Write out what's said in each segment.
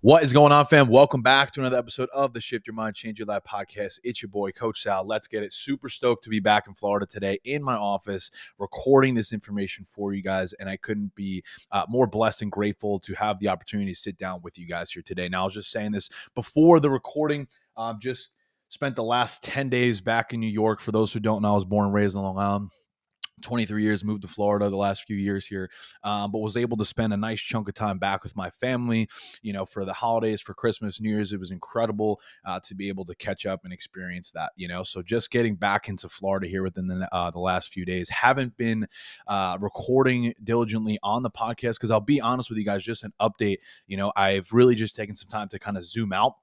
What is going on, fam? Welcome back to another episode of the Shift Your Mind, Change Your Life podcast. It's your boy, Coach Sal. Let's get it. Super stoked to be back in Florida today in my office, recording this information for you guys. And I couldn't be uh, more blessed and grateful to have the opportunity to sit down with you guys here today. Now, I was just saying this before the recording, um, just spent the last 10 days back in New York. For those who don't know, I was born and raised in Long Island. 23 years, moved to Florida the last few years here, um, but was able to spend a nice chunk of time back with my family, you know, for the holidays, for Christmas, New Year's. It was incredible uh, to be able to catch up and experience that, you know. So just getting back into Florida here within the, uh, the last few days. Haven't been uh, recording diligently on the podcast because I'll be honest with you guys, just an update. You know, I've really just taken some time to kind of zoom out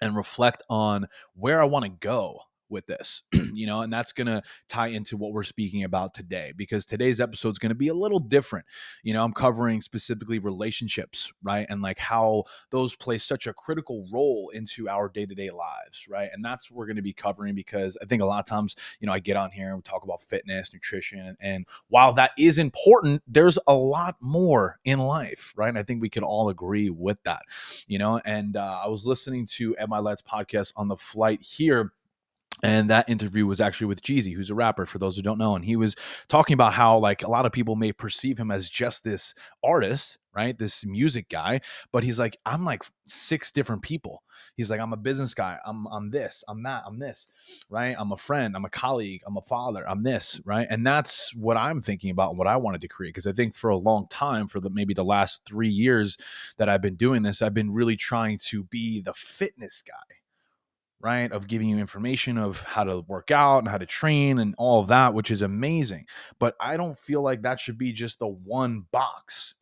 and reflect on where I want to go with this, you know, and that's going to tie into what we're speaking about today because today's episode is going to be a little different. You know, I'm covering specifically relationships, right? And like how those play such a critical role into our day to day lives, right? And that's what we're going to be covering because I think a lot of times, you know, I get on here and we talk about fitness, nutrition, and while that is important, there's a lot more in life, right? And I think we can all agree with that, you know, and uh, I was listening to Ed Mylett's podcast on the flight here and that interview was actually with Jeezy, who's a rapper for those who don't know. And he was talking about how, like, a lot of people may perceive him as just this artist, right? This music guy. But he's like, I'm like six different people. He's like, I'm a business guy. I'm, I'm this, I'm that, I'm this, right? I'm a friend, I'm a colleague, I'm a father, I'm this, right? And that's what I'm thinking about, what I wanted to create. Cause I think for a long time, for the maybe the last three years that I've been doing this, I've been really trying to be the fitness guy right? Of giving you information of how to work out and how to train and all of that, which is amazing. But I don't feel like that should be just the one box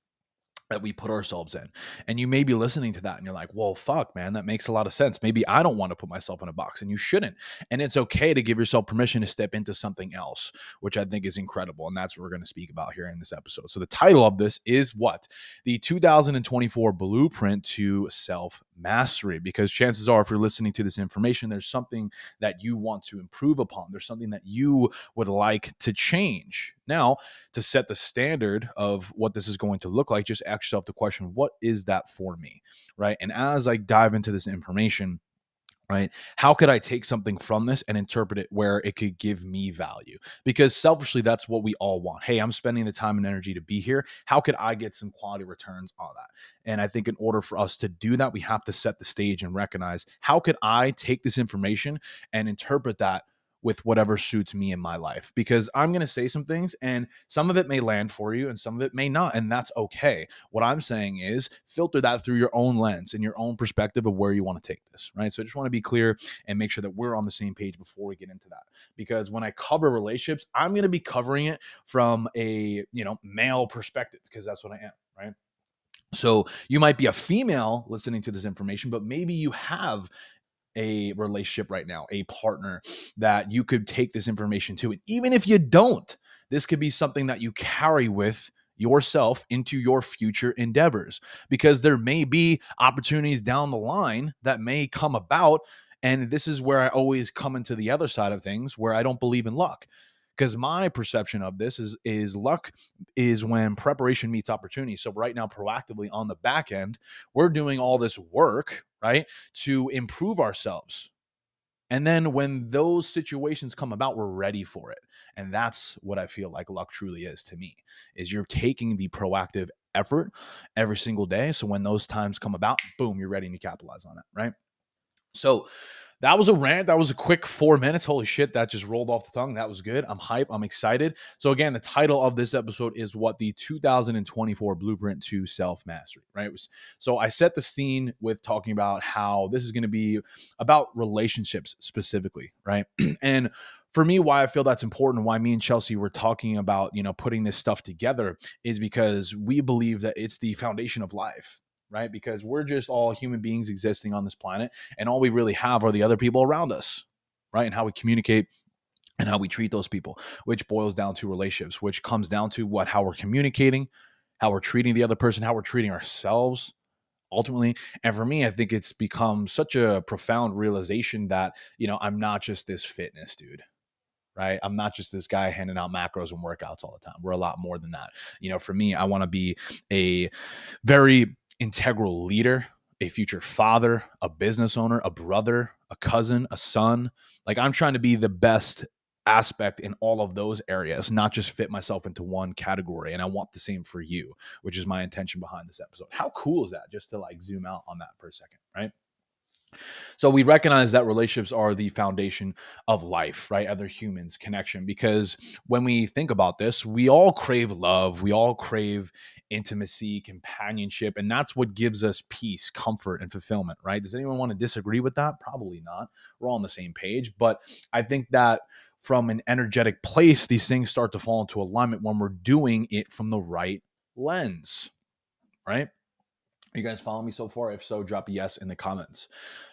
that we put ourselves in. And you may be listening to that and you're like, well, fuck, man, that makes a lot of sense. Maybe I don't want to put myself in a box and you shouldn't. And it's okay to give yourself permission to step into something else, which I think is incredible. And that's what we're going to speak about here in this episode. So the title of this is what? The 2024 Blueprint to Self Mastery. Because chances are, if you're listening to this information, there's something that you want to improve upon, there's something that you would like to change. Now, to set the standard of what this is going to look like, just ask yourself the question, what is that for me? Right. And as I dive into this information, right how could i take something from this and interpret it where it could give me value because selfishly that's what we all want hey i'm spending the time and energy to be here how could i get some quality returns on that and i think in order for us to do that we have to set the stage and recognize how could i take this information and interpret that with whatever suits me in my life because I'm going to say some things and some of it may land for you and some of it may not. And that's okay. What I'm saying is filter that through your own lens and your own perspective of where you want to take this, right? So I just want to be clear and make sure that we're on the same page before we get into that. Because when I cover relationships, I'm going to be covering it from a, you know, male perspective because that's what I am, right? So you might be a female listening to this information, but maybe you have a relationship right now, a partner that you could take this information to. And even if you don't, this could be something that you carry with yourself into your future endeavors because there may be opportunities down the line that may come about. And this is where I always come into the other side of things where I don't believe in luck because my perception of this is is luck is when preparation meets opportunity. So right now proactively on the back end we're doing all this work right to improve ourselves. And then when those situations come about we're ready for it. And that's what i feel like luck truly is to me is you're taking the proactive effort every single day. So when those times come about boom you're ready to capitalize on it right? So that was a rant. That was a quick four minutes. Holy shit, that just rolled off the tongue. That was good. I'm hype. I'm excited. So, again, the title of this episode is what the 2024 blueprint to self mastery, right? So, I set the scene with talking about how this is going to be about relationships specifically, right? and for me why i feel that's important why me and chelsea were talking about you know putting this stuff together is because we believe that it's the foundation of life right? Because we're just all human beings existing on this planet, and all we really have are the other people around us, right? And how we communicate and how we treat those people, which boils down to relationships, which comes down to what how we're communicating, how we're treating the other person, how we're treating ourselves ultimately. And for me, I think it's become such a profound realization that, you know, I'm not just this fitness dude. Right. I'm not just this guy handing out macros and workouts all the time. We're a lot more than that. You know, for me, I want to be a very integral leader, a future father, a business owner, a brother, a cousin, a son. Like I'm trying to be the best aspect in all of those areas, not just fit myself into one category. And I want the same for you, which is my intention behind this episode. How cool is that? Just to like zoom out on that for a second, right? So we recognize that relationships are the foundation of life, right? Other humans, connection. Because when we think about this, we all crave love, we all crave intimacy, companionship, and that's what gives us peace, comfort, and fulfillment, right? Does anyone want to disagree with that? Probably not. We're all on the same page. But I think that from an energetic place, these things start to fall into alignment when we're doing it from the right lens, right? You guys follow me so far? If so, drop a yes in the comments.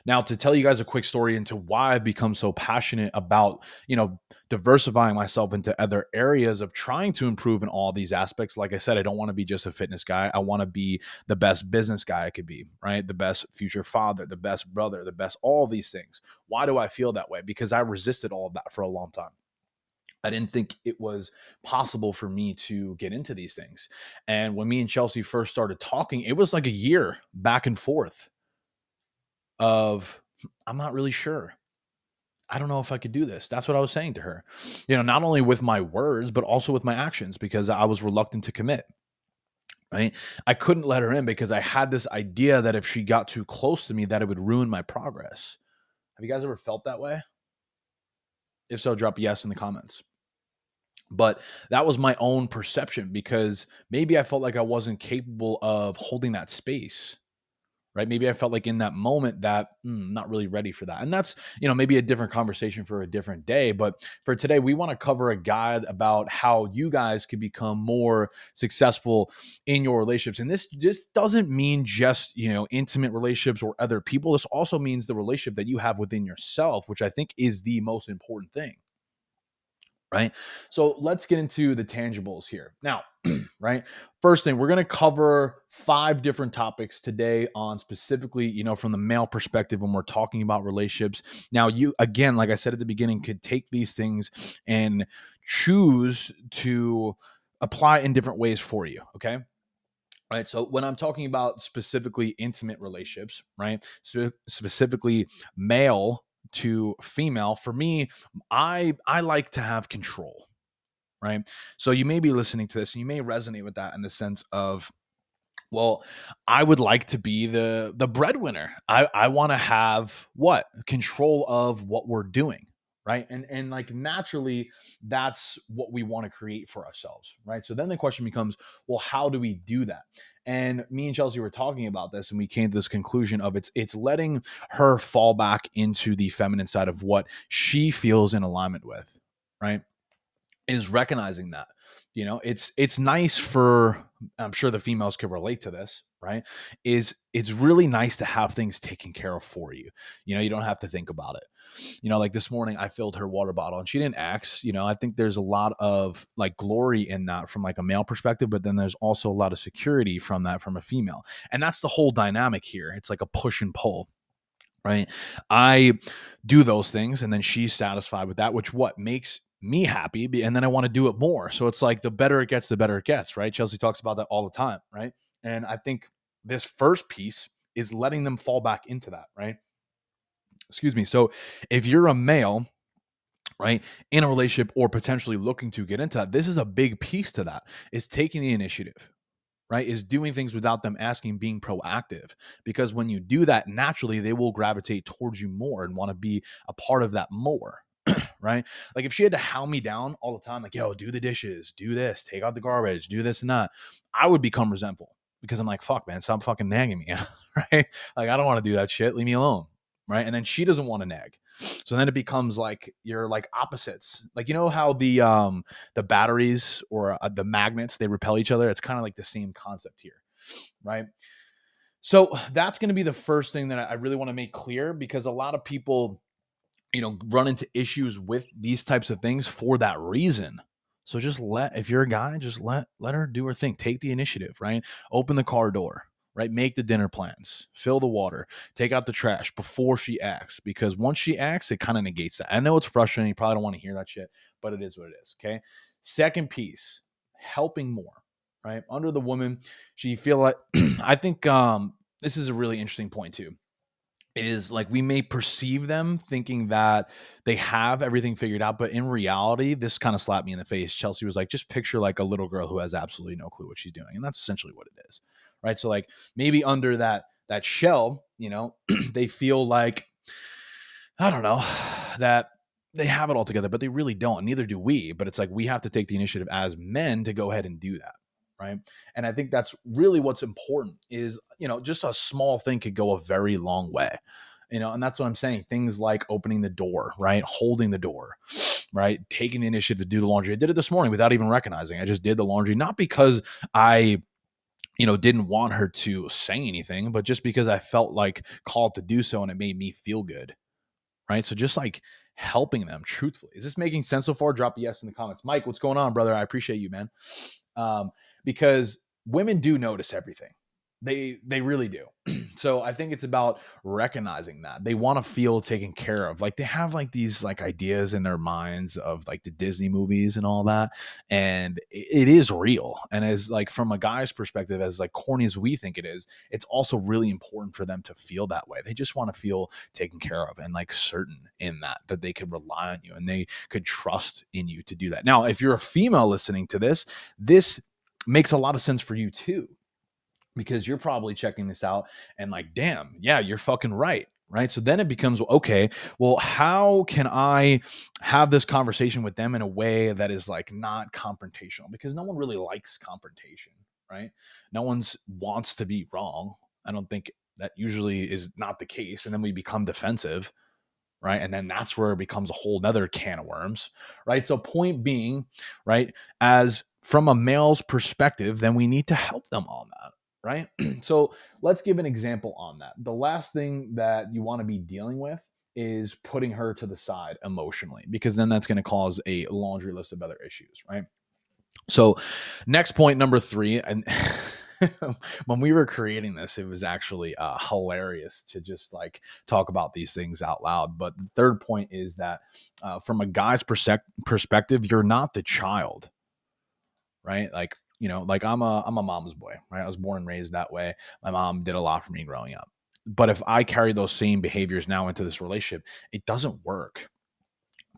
Now, to tell you guys a quick story into why I've become so passionate about, you know, diversifying myself into other areas of trying to improve in all these aspects. Like I said, I don't want to be just a fitness guy. I want to be the best business guy I could be, right? The best future father, the best brother, the best all these things. Why do I feel that way? Because I resisted all of that for a long time. I didn't think it was possible for me to get into these things. And when me and Chelsea first started talking, it was like a year back and forth of, I'm not really sure. I don't know if I could do this. That's what I was saying to her. You know, not only with my words, but also with my actions because I was reluctant to commit. Right. I couldn't let her in because I had this idea that if she got too close to me, that it would ruin my progress. Have you guys ever felt that way? If so, drop yes in the comments. But that was my own perception because maybe I felt like I wasn't capable of holding that space. Right. Maybe I felt like in that moment that mm, not really ready for that. And that's, you know, maybe a different conversation for a different day. But for today, we want to cover a guide about how you guys can become more successful in your relationships. And this just doesn't mean just, you know, intimate relationships or other people. This also means the relationship that you have within yourself, which I think is the most important thing right? So let's get into the tangibles here. Now, right? First thing, we're going to cover five different topics today on specifically, you know, from the male perspective when we're talking about relationships. Now, you again, like I said at the beginning, could take these things and choose to apply in different ways for you, okay? right so when i'm talking about specifically intimate relationships right so specifically male to female for me i i like to have control right? So you may be listening to this and you may resonate with that in the sense of well i would like to be the the breadwinner. I i want to have what? Control of what we're doing right? And and like naturally that's what we want to create for ourselves right? So then the question becomes well how do we do that? And me and Chelsea were talking about this and we came to this conclusion of it's it's letting her fall back into the feminine side of what she feels in alignment with right? Is recognizing that you know it's it's nice for i'm sure the females could relate to this right is it's really nice to have things taken care of for you you know you don't have to think about it you know like this morning i filled her water bottle and she didn't ask you know i think there's a lot of like glory in that from like a male perspective but then there's also a lot of security from that from a female and that's the whole dynamic here it's like a push and pull right i do those things and then she's satisfied with that which what makes me happy and then I want to do it more. So it's like the better it gets, the better it gets, right? Chelsea talks about that all the time, right? And I think this first piece is letting them fall back into that, right? Excuse me. So if you're a male, right, in a relationship or potentially looking to get into that, this is a big piece to that is taking the initiative, right? Is doing things without them asking, being proactive. Because when you do that, naturally they will gravitate towards you more and want to be a part of that more, right? Like if she had to hound me down all the time, like, yo, do the dishes, do this, take out the garbage, do this and that, I would become resentful because I'm like, fuck, man, stop fucking nagging me, right? Like, I don't want to do that shit. Leave me alone, right? And then she doesn't want to nag. So then it becomes like you're like opposites. Like you know how the um the batteries or uh, the magnets they repel each other. It's kind of like the same concept here, right? So that's going to be the first thing that I really want to make clear because a lot of people you know, run into issues with these types of things for that reason. So just let if you're a guy, just let let her do her thing. Take the initiative, right? Open the car door, right? Make the dinner plans, fill the water, take out the trash before she acts. Because once she acts, it kind of negates that. I know it's frustrating. You probably don't want to hear that shit, but it is what it is. Okay. Second piece, helping more, right? Under the woman, she feel like I think um this is a really interesting point too is like we may perceive them thinking that they have everything figured out but in reality this kind of slapped me in the face. Chelsea was like just picture like a little girl who has absolutely no clue what she's doing and that's essentially what it is right? So like maybe under that that shell you know they feel like i don't know that they have it all together but they really don't neither do we but it's like we have to take the initiative as men to go ahead and do that right? And i think that's really what's important is you know just a small thing could go a very long way you know and that's what i'm saying things like opening the door right? Holding the door right? Taking the initiative to do the laundry. I did it this morning without even recognizing. I just did the laundry not because i you know didn't want her to say anything but just because i felt like called to do so and it made me feel good right? So just like helping them truthfully. Is this making sense so far? Drop a yes in the comments. Mike what's going on brother? I appreciate you man. Um, because women do notice everything. They they really do. so I think it's about recognizing that they want to feel taken care of. Like they have like these like ideas in their minds of like the Disney movies and all that, and it is real. And as like from a guy's perspective, as like corny as we think it is, it's also really important for them to feel that way. They just want to feel taken care of and like certain in that that they could rely on you and they could trust in you to do that. Now, if you're a female listening to this, this makes a lot of sense for you too because you're probably checking this out and like damn yeah you're fucking right right? So then it becomes okay well how can i have this conversation with them in a way that is like not confrontational? Because no one really likes confrontation right? No one's wants to be wrong. I don't think that usually is not the case and then we become defensive right? And then that's where it becomes a whole nother can of worms right? So point being right as from a male's perspective, then we need to help them on that, right? so let's give an example on that. The last thing that you want to be dealing with is putting her to the side emotionally, because then that's going to cause a laundry list of other issues, right? So, next point number three, and when we were creating this, it was actually uh, hilarious to just like talk about these things out loud. But the third point is that uh, from a guy's perspective, you're not the child right? Like, you know, like I'm a I'm a mom's boy, right? I was born and raised that way. My mom did a lot for me growing up. But if I carry those same behaviors now into this relationship, it doesn't work.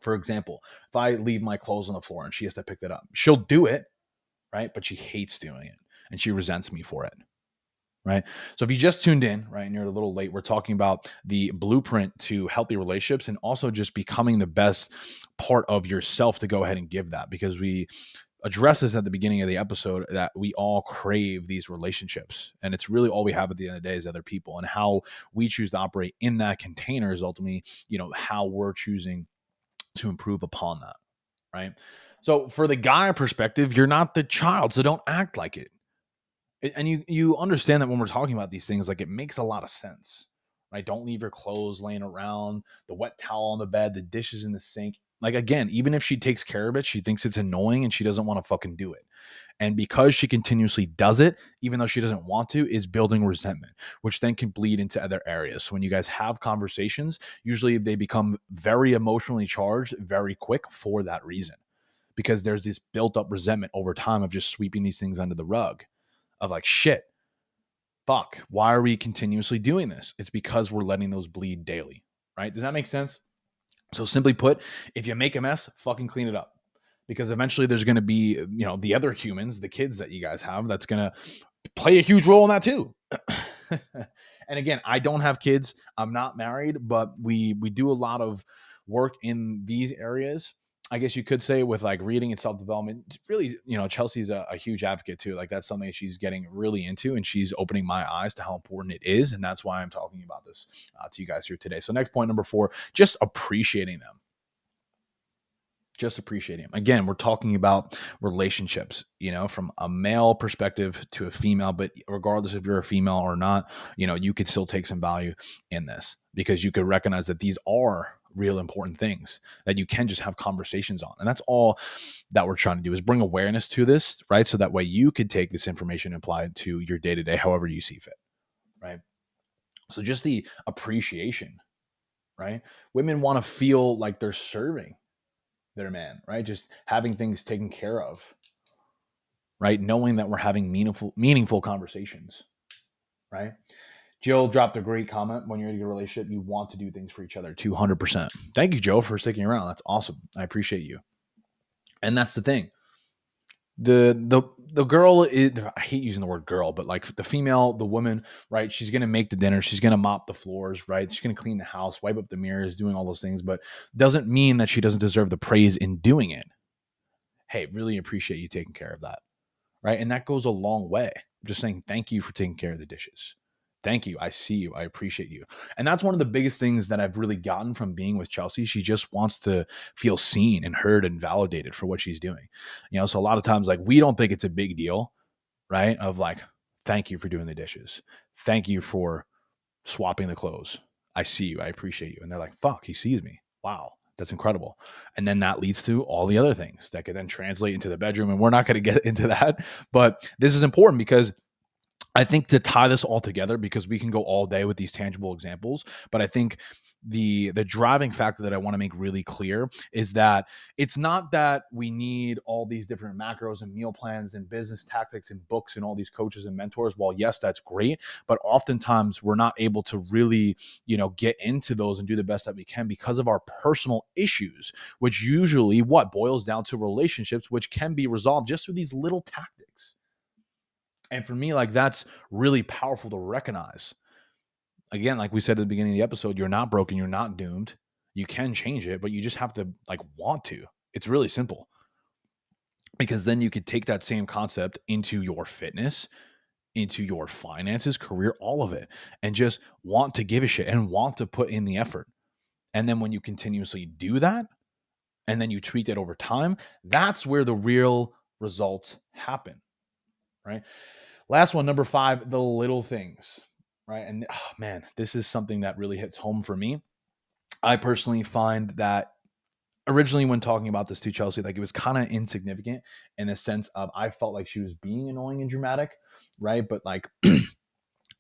For example, if I leave my clothes on the floor and she has to pick that up, she'll do it, right? But she hates doing it and she resents me for it right? So if you just tuned in, right, and you're a little late, we're talking about the blueprint to healthy relationships and also just becoming the best part of yourself to go ahead and give that because we addresses at the beginning of the episode that we all crave these relationships. And it's really all we have at the end of the day is other people and how we choose to operate in that container is ultimately you know how we're choosing to improve upon that right? So for the guy perspective you're not the child so don't act like it. And you you understand that when we're talking about these things like it makes a lot of sense right? Don't leave your clothes laying around the wet towel on the bed the dishes in the sink like again, even if she takes care of it, she thinks it's annoying and she doesn't want to fucking do it. And because she continuously does it, even though she doesn't want to, is building resentment, which then can bleed into other areas. So when you guys have conversations, usually they become very emotionally charged very quick for that reason. Because there's this built up resentment over time of just sweeping these things under the rug of like, shit, fuck, why are we continuously doing this? It's because we're letting those bleed daily, right? Does that make sense? So simply put, if you make a mess, fucking clean it up. Because eventually there's going to be, you know, the other humans, the kids that you guys have, that's going to play a huge role in that too. and again, I don't have kids. I'm not married, but we we do a lot of work in these areas I guess you could say with like reading and self development, really, you know, Chelsea's a, a, huge advocate too. Like that's something she's getting really into, and she's opening my eyes to how important it is, and that's why I'm talking about this uh, to you guys here today. So next point number four, just appreciating them. Just appreciating them. Again, we're talking about relationships, you know, from a male perspective to a female, but regardless if you're a female or not, you know, you could still take some value in this because you could recognize that these are real important things that you can just have conversations on. And that's all that we're trying to do is bring awareness to this, right? So that way you could take this information and apply it to your day to day, however you see fit, right? So just the appreciation, right? Women want to feel like they're serving their man, right? Just having things taken care of, right? Knowing that we're having meaningful, meaningful conversations, right? Jill dropped a great comment. When you're in a relationship, you want to do things for each other 200%. Thank you, Joe, for sticking around. That's awesome. I appreciate you. And that's the thing. The the the girl is I hate using the word girl, but like the female, the woman, right? She's gonna make the dinner, she's gonna mop the floors, right? She's gonna clean the house, wipe up the mirrors, doing all those things, but doesn't mean that she doesn't deserve the praise in doing it. Hey, really appreciate you taking care of that. Right. And that goes a long way. I'm just saying thank you for taking care of the dishes thank you. I see you. I appreciate you. And that's one of the biggest things that I've really gotten from being with Chelsea. She just wants to feel seen and heard and validated for what she's doing. You know, so a lot of times, like, we don't think it's a big deal, right? Of like, thank you for doing the dishes. Thank you for swapping the clothes. I see you. I appreciate you. And they're like, fuck, he sees me. Wow. That's incredible. And then that leads to all the other things that could then translate into the bedroom. And we're not going to get into that. But this is important because I think to tie this all together because we can go all day with these tangible examples, but I think the the driving factor that I want to make really clear is that it's not that we need all these different macros and meal plans and business tactics and books and all these coaches and mentors. While yes, that's great, but oftentimes we're not able to really, you know, get into those and do the best that we can because of our personal issues, which usually what boils down to relationships which can be resolved just through these little tactics. And for me, like that's really powerful to recognize. Again, like we said at the beginning of the episode, you're not broken, you're not doomed. You can change it, but you just have to like want to. It's really simple. Because then you could take that same concept into your fitness, into your finances, career, all of it, and just want to give a shit and want to put in the effort. And then when you continuously do that, and then you tweak it over time, that's where the real results happen. Right. Last one, number five, the little things, right? And oh, man, this is something that really hits home for me. I personally find that originally when talking about this to Chelsea, like it was kind of insignificant in the sense of I felt like she was being annoying and dramatic, right? But like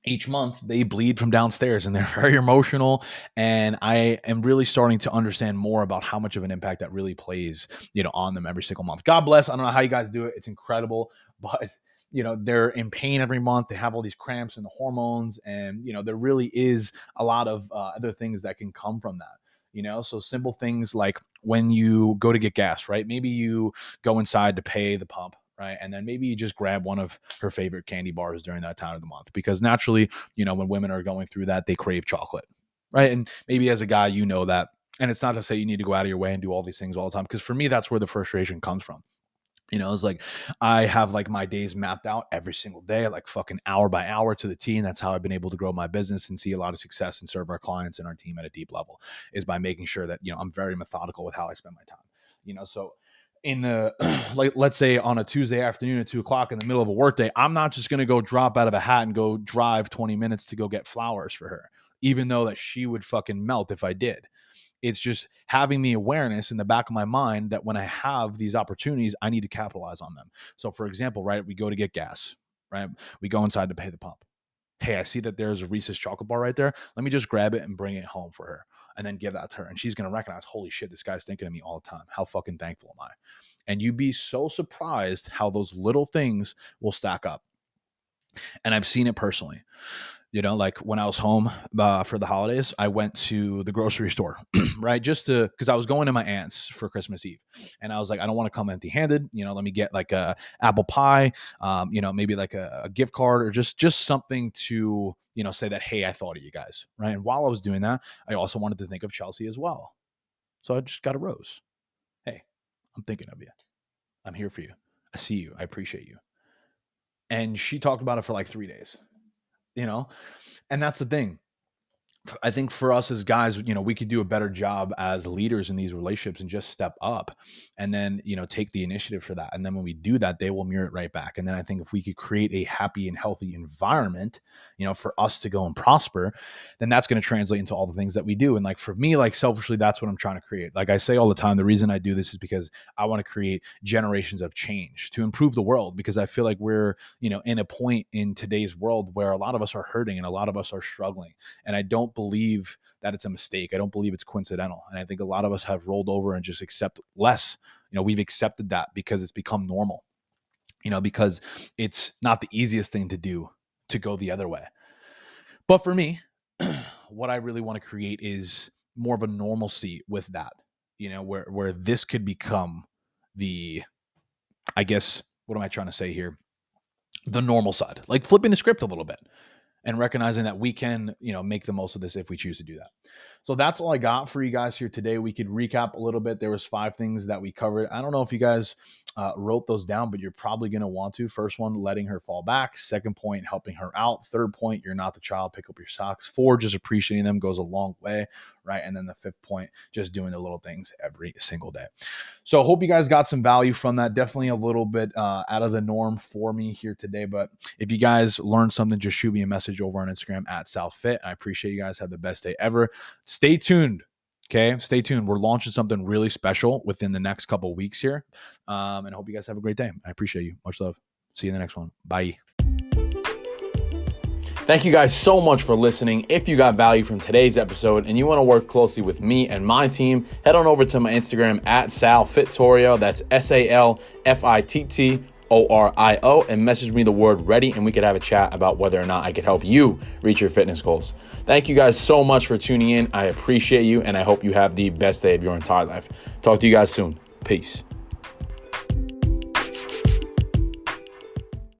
each month they bleed from downstairs and they're very emotional and i am really starting to understand more about how much of an impact that really plays you know on them every single month god bless i don't know how you guys do it it's incredible but you know they're in pain every month they have all these cramps and the hormones and you know there really is a lot of uh, other things that can come from that you know? So simple things like when you go to get gas right? Maybe you go inside to pay the pump right? And then maybe you just grab one of her favorite candy bars during that time of the month because naturally you know when women are going through that they crave chocolate right? And maybe as a guy you know that and it's not to say you need to go out of your way and do all these things all the time because for me that's where the frustration comes from you know, it's like I have like my days mapped out every single day, like fucking hour by hour to the T. And that's how I've been able to grow my business and see a lot of success and serve our clients and our team at a deep level is by making sure that, you know, I'm very methodical with how I spend my time. You know, so in the like let's say on a Tuesday afternoon at two o'clock in the middle of a workday, I'm not just gonna go drop out of a hat and go drive 20 minutes to go get flowers for her, even though that she would fucking melt if I did. It's just having the awareness in the back of my mind that when I have these opportunities, I need to capitalize on them. So, for example, right, we go to get gas, right? We go inside to pay the pump. Hey, I see that there's a Reese's chocolate bar right there. Let me just grab it and bring it home for her and then give that to her. And she's going to recognize, holy shit, this guy's thinking of me all the time. How fucking thankful am I? And you'd be so surprised how those little things will stack up. And I've seen it personally. You know, like when I was home uh, for the holidays, I went to the grocery store, right? Just to, because I was going to my aunt's for Christmas Eve. And I was like, I don't want to come empty handed. You know, let me get like a apple pie, um, you know, maybe like a, a gift card or just, just something to, you know, say that, hey, I thought of you guys, right? And while I was doing that, I also wanted to think of Chelsea as well. So I just got a rose. Hey, I'm thinking of you. I'm here for you. I see you. I appreciate you. And she talked about it for like three days you know? And that's the thing. I think for us as guys, you know, we could do a better job as leaders in these relationships and just step up and then, you know, take the initiative for that. And then when we do that, they will mirror it right back. And then I think if we could create a happy and healthy environment, you know, for us to go and prosper, then that's going to translate into all the things that we do. And like for me, like selfishly, that's what I'm trying to create. Like I say all the time, the reason I do this is because I want to create generations of change to improve the world because I feel like we're, you know, in a point in today's world where a lot of us are hurting and a lot of us are struggling. And I don't believe that it's a mistake. I don't believe it's coincidental. And I think a lot of us have rolled over and just accept less. You know, we've accepted that because it's become normal, you know, because it's not the easiest thing to do to go the other way. But for me, what I really want to create is more of a normalcy with that, you know, where where this could become the I guess what am I trying to say here? The normal side. Like flipping the script a little bit and recognizing that we can, you know, make the most of this if we choose to do that. So that's all I got for you guys here today. We could recap a little bit. There was five things that we covered. I don't know if you guys uh, wrote those down, but you're probably going to want to. First one, letting her fall back. Second point, helping her out. Third point, you're not the child. Pick up your socks. Four, just appreciating them goes a long way, right? And then the fifth point, just doing the little things every single day. So I hope you guys got some value from that. Definitely a little bit uh, out of the norm for me here today. But if you guys learned something, just shoot me a message over on Instagram at SalFit. I appreciate you guys. Have the best day ever stay tuned. Okay, stay tuned. We're launching something really special within the next couple weeks here. Um, and I hope you guys have a great day. I appreciate you. Much love. See you in the next one. Bye. Thank you guys so much for listening. If you got value from today's episode and you want to work closely with me and my team, head on over to my Instagram at Sal Fittorio. That's S A L F I T T O R I O, and message me the word ready, and we could have a chat about whether or not I could help you reach your fitness goals. Thank you guys so much for tuning in. I appreciate you, and I hope you have the best day of your entire life. Talk to you guys soon. Peace.